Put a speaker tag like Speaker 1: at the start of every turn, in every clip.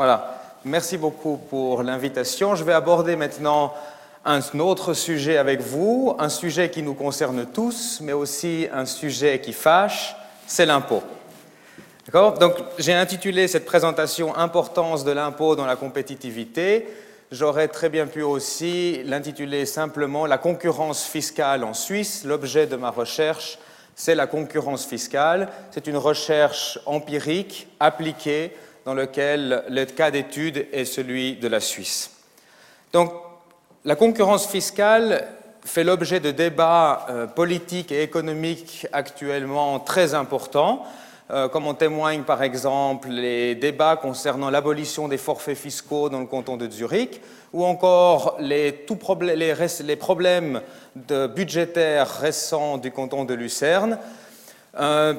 Speaker 1: Voilà. Merci beaucoup pour l'invitation. Je vais aborder maintenant un autre sujet avec vous, un sujet qui nous concerne tous, mais aussi un sujet qui fâche, c'est l'impôt. Donc, j'ai intitulé cette présentation Importance de l'impôt dans la compétitivité. J'aurais très bien pu aussi l'intituler simplement La concurrence fiscale en Suisse. L'objet de ma recherche, c'est la concurrence fiscale. C'est une recherche empirique, appliquée, dans lequel le cas d'étude est celui de la Suisse. Donc, la concurrence fiscale fait l'objet de débats euh, politiques et économiques actuellement très importants, euh, comme en témoignent par exemple les débats concernant l'abolition des forfaits fiscaux dans le canton de Zurich, ou encore les, problèmes budgétaires récents du canton de Lucerne. Euh,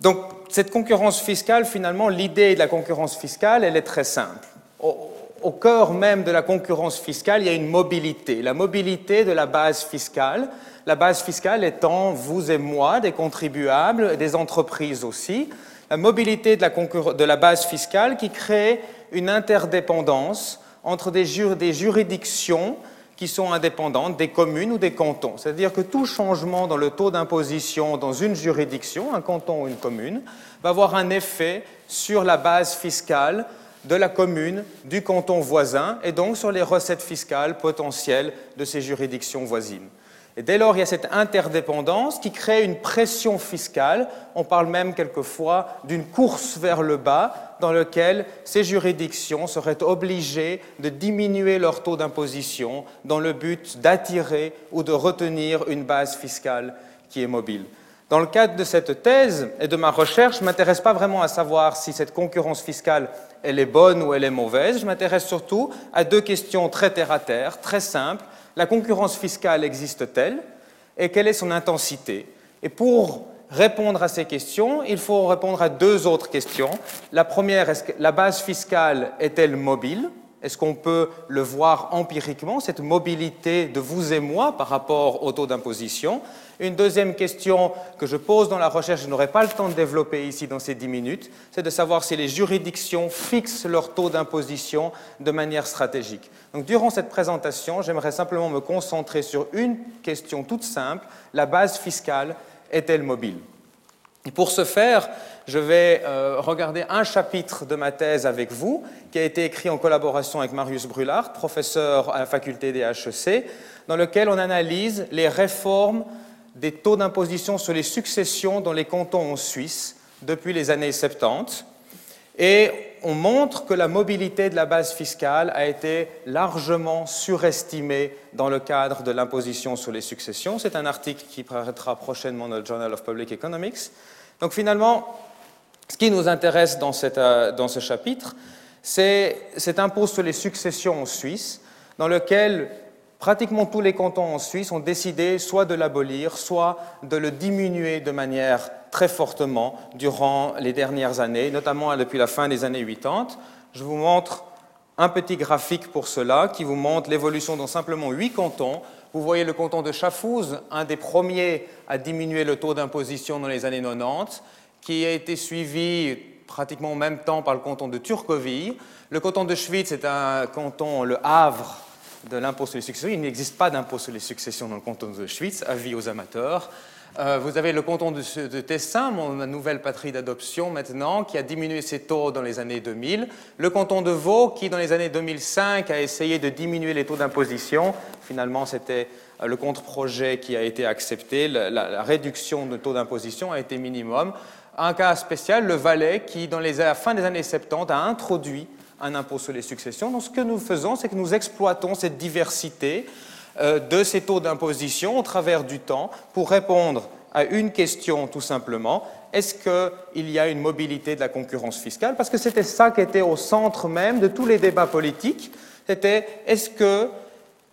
Speaker 1: donc, cette concurrence fiscale, finalement, l'idée de la concurrence fiscale, elle est très simple. Au, cœur même de la concurrence fiscale, il y a une mobilité, la mobilité de la base fiscale. La base fiscale étant vous et moi, des contribuables, des entreprises aussi. La mobilité de la, base fiscale qui crée une interdépendance entre des juridictions qui sont indépendantes des communes ou des cantons. C'est-à-dire que tout changement dans le taux d'imposition dans une juridiction, un canton ou une commune, va avoir un effet sur la base fiscale de la commune, du canton voisin, et donc sur les recettes fiscales potentielles de ces juridictions voisines. Et dès lors, il y a cette interdépendance qui crée une pression fiscale. On parle même quelquefois d'une course vers le bas dans laquelle ces juridictions seraient obligées de diminuer leur taux d'imposition dans le but d'attirer ou de retenir une base fiscale qui est mobile. Dans le cadre de cette thèse et de ma recherche, je ne m'intéresse pas vraiment à savoir si cette concurrence fiscale elle est bonne ou elle est mauvaise. Je m'intéresse surtout à deux questions très terre à terre, très simples la concurrence fiscale existe-t-elle et quelle est son intensité Et pour répondre à ces questions, il faut répondre à deux autres questions. La première, est-ce que la base fiscale est-elle mobile Est-ce qu'on peut le voir empiriquement, cette mobilité de vous et moi par rapport au taux d'imposition? Une deuxième question que je pose dans la recherche, je n'aurai pas le temps de développer ici dans ces dix minutes, c'est de savoir si les juridictions fixent leur taux d'imposition de manière stratégique. Donc, durant cette présentation, j'aimerais simplement me concentrer sur une question toute simple. La base fiscale est-elle mobile? Pour ce faire, je vais euh, regarder un chapitre de ma thèse avec vous, qui a été écrit en collaboration avec Marius Brulard, professeur à la faculté des HEC, dans lequel on analyse les réformes des taux d'imposition sur les successions dans les cantons en Suisse depuis les années 70. Et on montre que la mobilité de la base fiscale a été largement surestimée dans le cadre de l'imposition sur les successions. C'est un article qui paraîtra prochainement dans le Journal of Public Economics. Donc finalement, ce qui nous intéresse dans, euh, ce chapitre, c'est cet impôt sur les successions en Suisse, dans lequel pratiquement tous les cantons en Suisse ont décidé soit de l'abolir, soit de le diminuer de manière très fortement durant les dernières années, notamment depuis la fin des années 80. Je vous montre un petit graphique pour cela qui vous montre l'évolution dans simplement huit cantons. Vous voyez le canton de Chafouz, un des premiers à diminuer le taux d'imposition dans les années 90, qui a été suivi pratiquement en même temps par le canton de Turcovie. Le canton de Schwyz est un canton, le Havre, de l'impôt sur les successions. Il n'existe pas d'impôt sur les successions dans le canton de Schwyz, avis aux amateurs. Euh, vous avez le canton de, Tessin, ma nouvelle patrie d'adoption maintenant, qui a diminué ses taux dans les années 2000. Le canton de Vaud, qui dans les années 2005 a essayé de diminuer les taux d'imposition. Finalement, c'était euh, le contre-projet qui a été accepté. La, réduction de taux d'imposition a été minimum. Un cas spécial, le Valais, qui dans les, à la fin des années 70 a introduit un impôt sur les successions. Donc ce que nous faisons, c'est que nous exploitons cette diversité de ces taux d'imposition au travers du temps pour répondre à une question tout simplement. Est-ce qu'il y a une mobilité de la concurrence fiscale? Parce que c'était ça qui était au centre même de tous les débats politiques. C'était est-ce que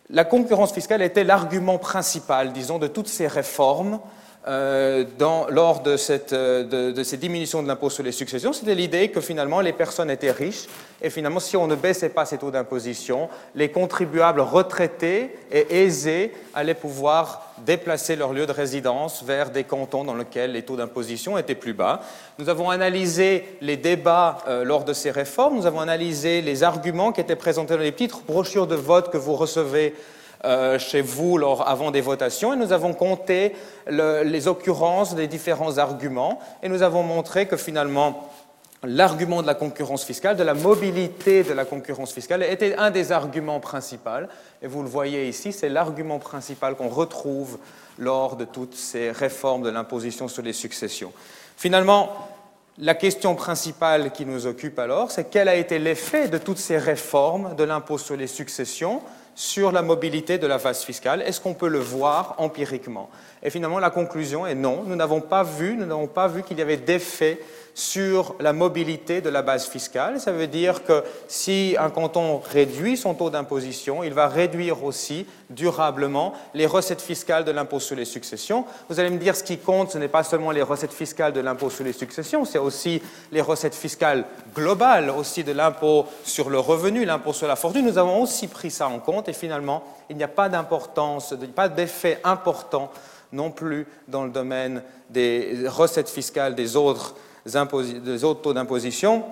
Speaker 1: la concurrence fiscale était l'argument principal, disons, de toutes ces réformes euh, lors euh, de, ces diminutions de l'impôt sur les successions, c'était l'idée que finalement les personnes étaient riches et finalement si on ne baissait pas ces taux d'imposition, les contribuables retraités et aisés allaient pouvoir déplacer leur lieu de résidence vers des cantons dans lesquels les taux d'imposition étaient plus bas. Nous avons analysé les débats euh, lors de ces réformes, nous avons analysé les arguments qui étaient présentés dans les petites brochures de vote que vous recevez euh, chez vous lors, avant des votations et nous avons compté les occurrences des différents arguments et nous avons montré que finalement l'argument de la concurrence fiscale, de la mobilité de la concurrence fiscale était un des arguments principaux et vous le voyez ici, c'est l'argument principal qu'on retrouve lors de toutes ces réformes de l'imposition sur les successions. Finalement, la question principale qui nous occupe alors, c'est quel a été l'effet de toutes ces réformes de l'impôt sur les successions sur la mobilité de la base fiscale. Est-ce qu'on peut le voir empiriquement? Et finalement, la conclusion est non. Nous n'avons pas vu, nous n'avons pas vu qu'il y avait d'effet sur la mobilité de la base fiscale. Ça veut dire que si un canton réduit son taux d'imposition, il va réduire aussi durablement les recettes fiscales de l'impôt sur les successions. Vous allez me dire, ce qui compte, ce n'est pas seulement les recettes fiscales de l'impôt sur les successions, c'est aussi les recettes fiscales globales, aussi de l'impôt sur le revenu, l'impôt sur la fortune. Nous avons aussi pris ça en compte et finalement, il n'y a pas d'importance, pas d'effet important non plus dans le domaine des recettes fiscales des autres des autres taux d'imposition.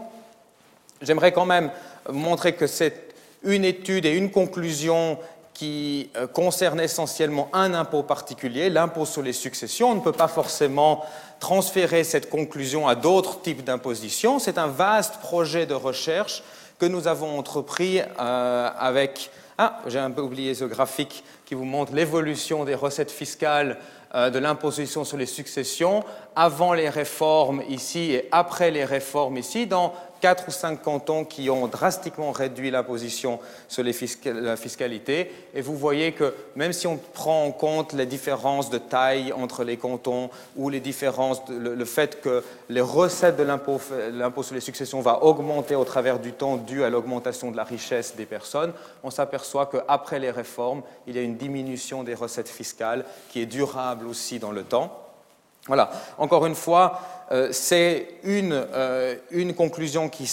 Speaker 1: J'aimerais quand même montrer que c'est une étude et une conclusion qui euh, concerne essentiellement un impôt particulier, l'impôt sur les successions. On ne peut pas forcément transférer cette conclusion à d'autres types d'impositions. C'est un vaste projet de recherche que nous avons entrepris euh, avec... Ah, j'ai un peu oublié ce graphique qui vous montre l'évolution des recettes fiscales euh, de l'imposition sur les successions avant les réformes ici et après les réformes ici, dans quatre ou cinq cantons qui ont drastiquement réduit l'imposition sur les la fiscalité. Et vous voyez que même si on prend en compte les différences de taille entre les cantons ou les différences, le, fait que les recettes de l'impôt sur les successions va augmenter au travers du temps dû à l'augmentation de la richesse des personnes, on s'aperçoit qu'après les réformes, il y a une diminution des recettes fiscales qui est durable aussi dans le temps. Voilà, encore une fois, euh, c'est euh, une, conclusion qui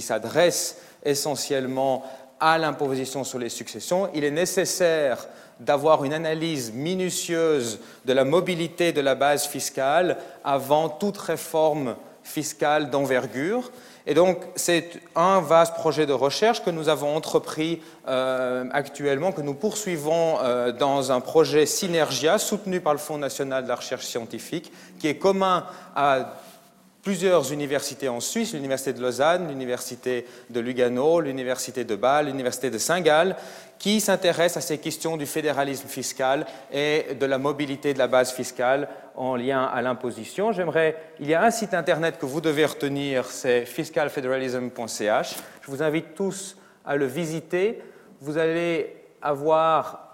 Speaker 1: s'adresse essentiellement à l'imposition sur les successions. Il est nécessaire d'avoir une analyse minutieuse de la mobilité de la base fiscale avant toute réforme fiscale d'envergure. Et donc, c'est un vaste projet de recherche que nous avons entrepris euh, actuellement, que nous poursuivons euh, dans un projet Synergia, soutenu par le Fonds national de la recherche scientifique, qui est commun à plusieurs universités en Suisse, l'Université de Lausanne, l'Université de Lugano, l'Université de Bâle, l'Université de Saint-Gall, qui s'intéressent à ces questions du fédéralisme fiscal et de la mobilité de la base fiscale en lien à l'imposition. J'aimerais, il y a un site internet que vous devez retenir, c'est fiscalfederalism.ch. Je vous invite tous à le visiter. Vous allez avoir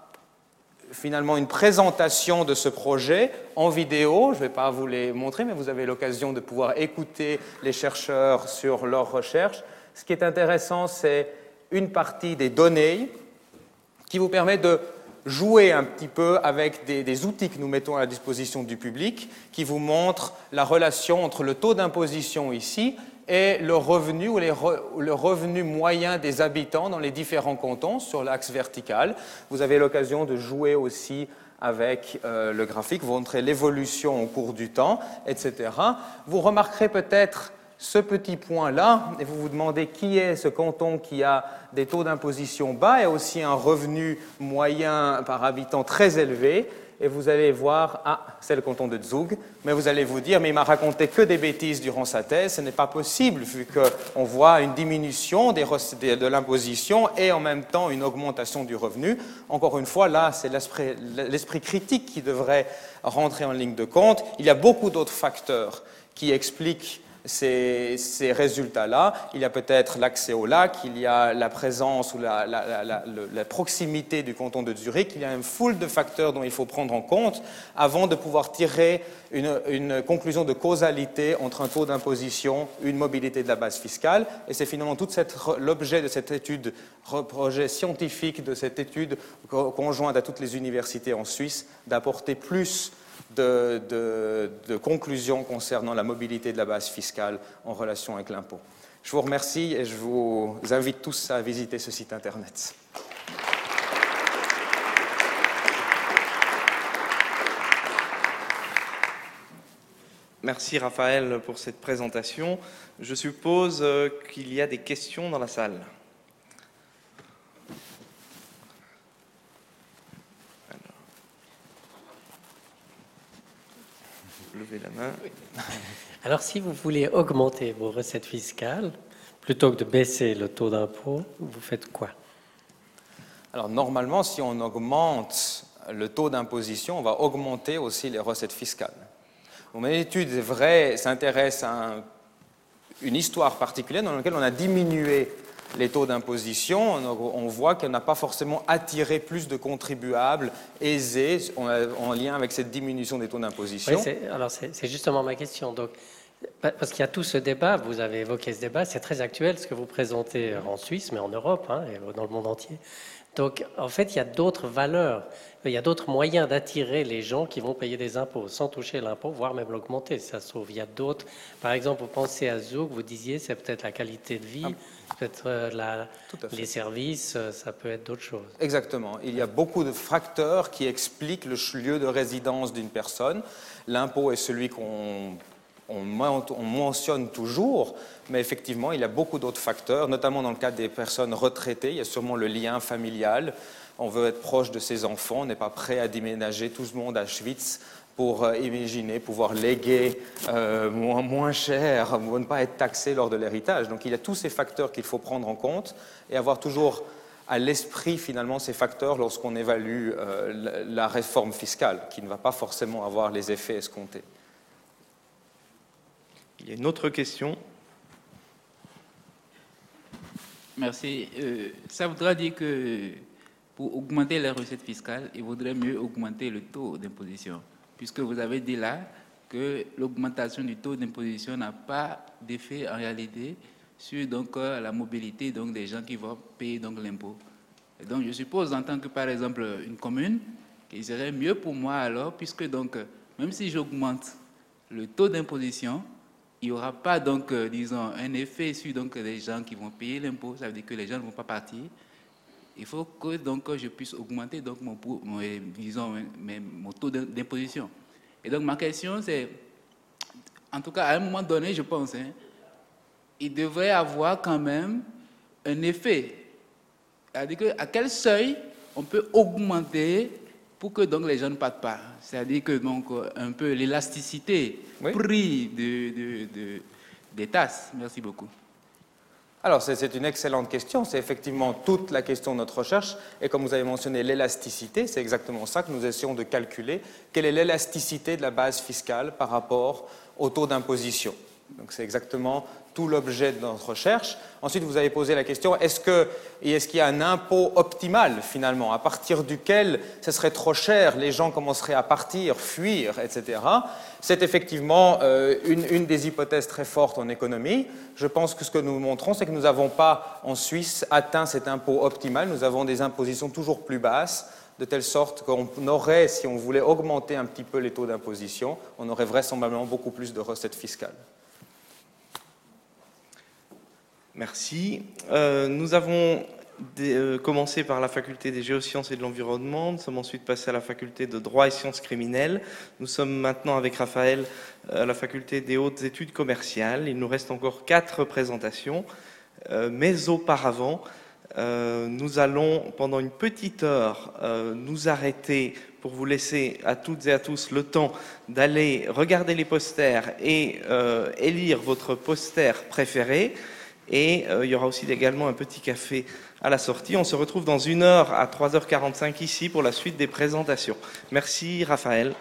Speaker 1: finalement une présentation de ce projet en vidéo. Je ne vais pas vous les montrer, mais vous avez l'occasion de pouvoir écouter les chercheurs sur leurs recherches. Ce qui est intéressant, c'est une partie des données qui vous permet de jouer un petit peu avec des, des, outils que nous mettons à la disposition du public, qui vous montrent la relation entre le taux d'imposition ici et le revenu ou le revenu moyen des habitants dans les différents cantons sur l'axe vertical. Vous avez l'occasion de jouer aussi avec euh, le graphique, vous montrez l'évolution au cours du temps, etc. Vous remarquerez peut-être ce petit point-là, et vous vous demandez qui est ce canton qui a des taux d'imposition bas et aussi un revenu moyen par habitant très élevé et vous allez voir, ah, c'est le canton de Zug, mais vous allez vous dire, mais il m'a raconté que des bêtises durant sa thèse, ce n'est pas possible, vu qu'on voit une diminution de l'imposition et en même temps une augmentation du revenu. Encore une fois, là, c'est l'esprit critique qui devrait rentrer en ligne de compte. Il y a beaucoup d'autres facteurs qui expliquent ces, résultats-là. Il y a peut-être l'accès au lac, il y a la présence ou la, proximité du canton de Zurich, il y a une foule de facteurs dont il faut prendre en compte avant de pouvoir tirer une, conclusion de causalité entre un taux d'imposition, une mobilité de la base fiscale. Et c'est finalement tout l'objet de cette étude, projet scientifique, de cette étude conjointe à toutes les universités en Suisse, d'apporter plus de, conclusions concernant la mobilité de la base fiscale en relation avec l'impôt. Je vous remercie et je vous invite tous à visiter ce site Internet.
Speaker 2: Merci Raphaël pour cette présentation. Je suppose euh, qu'il y a des questions dans la salle.
Speaker 3: Alors si vous voulez augmenter vos recettes fiscales, plutôt que de baisser le taux d'impôt, vous faites quoi?
Speaker 1: Alors normalement, si on augmente le taux d'imposition, on va augmenter aussi les recettes fiscales. Mon étude est vraie, s'intéresse à une histoire particulière dans laquelle on a diminué les taux d'imposition. On, voit qu'on n'a pas forcément attiré plus de contribuables aisés en, lien avec cette diminution des taux d'imposition.
Speaker 3: Oui, alors c'est justement ma question. Donc, parce qu'il y a tout ce débat, vous avez évoqué ce débat, c'est très actuel ce que vous présentez en Suisse, mais en Europe hein, et dans le monde entier. Donc, en fait, il y a d'autres valeurs, il y a d'autres moyens d'attirer les gens qui vont payer des impôts sans toucher l'impôt, voire même l'augmenter, ça sauve. Il y a d'autres, par exemple, vous pensez à Zouk, vous disiez, c'est peut-être la qualité de vie, ah. peut-être euh, les services, euh, ça peut être d'autres choses.
Speaker 1: Exactement. Il y a beaucoup de facteurs qui expliquent le lieu de résidence d'une personne. L'impôt est celui qu'on on mentionne toujours, mais effectivement, il y a beaucoup d'autres facteurs, notamment dans le cas des personnes retraitées. Il y a sûrement le lien familial. On veut être proche de ses enfants, on n'est pas prêt à déménager tout le monde à Schwitz pour euh, imaginer pouvoir léguer euh, moins, moins, cher, ne pas être taxé lors de l'héritage. Donc il y a tous ces facteurs qu'il faut prendre en compte et avoir toujours à l'esprit finalement ces facteurs lorsqu'on évalue euh, la réforme fiscale, qui ne va pas forcément avoir les effets escomptés.
Speaker 2: Une autre question.
Speaker 4: Merci. Euh, ça voudra dire que pour augmenter les recettes fiscales, il vaudrait mieux augmenter le taux d'imposition, puisque vous avez dit là que l'augmentation du taux d'imposition n'a pas d'effet en réalité sur donc, euh, la mobilité donc, des gens qui vont payer donc, l'impôt. Donc je suppose en tant que par exemple une commune, qu'il serait mieux pour moi alors, puisque donc, même si j'augmente le taux d'imposition, il n'y aura pas donc, euh, disons, un effet sur donc, les gens qui vont payer l'impôt. Ça veut dire que les gens ne vont pas partir. Il faut que donc, je puisse augmenter donc, mon, disons, mon taux d'imposition. Et donc ma question, c'est, en tout cas, à un moment donné, je pense, hein, il devrait avoir quand même un effet. C'est-à-dire à quel seuil on peut augmenter pour que donc les gens ne partent pas. C'est-à-dire que donc un peu l'élasticité prix de, des tasses. Merci beaucoup.
Speaker 1: Alors c'est une excellente question, c'est effectivement toute la question de notre recherche et comme vous avez mentionné l'élasticité, c'est exactement ça que nous essayons de calculer. Quelle est l'élasticité de la base fiscale par rapport au taux d'imposition? Donc c'est exactement tout l'objet de notre recherche. Ensuite, vous avez posé la question, est-ce qu'il y a un impôt optimal finalement, à partir duquel ce serait trop cher, les gens commenceraient à partir, fuir, etc. C'est effectivement euh, une, une, des hypothèses très fortes en économie. Je pense que ce que nous montrons, c'est que nous n'avons pas en Suisse atteint cet impôt optimal, nous avons des impositions toujours plus basses de telle sorte qu'on aurait, si on voulait augmenter un petit peu les taux d'imposition, on aurait vraisemblablement beaucoup plus de recettes fiscales.
Speaker 2: Merci. Euh, nous avons euh, commencé par la faculté des géosciences et de l'environnement. Nous sommes ensuite passés à la faculté de droit et sciences criminelles. Nous sommes maintenant avec Raphaël euh, à la faculté des hautes études commerciales. Il nous reste encore quatre présentations. mais auparavant, nous allons, pendant une petite heure, nous arrêter pour vous laisser à toutes et à tous le temps d'aller regarder les posters et élire votre poster préféré. Et euh, il y aura aussi également un petit café à la sortie. On se retrouve dans une heure à 3h45 ici pour la suite des présentations. Merci Raphaël.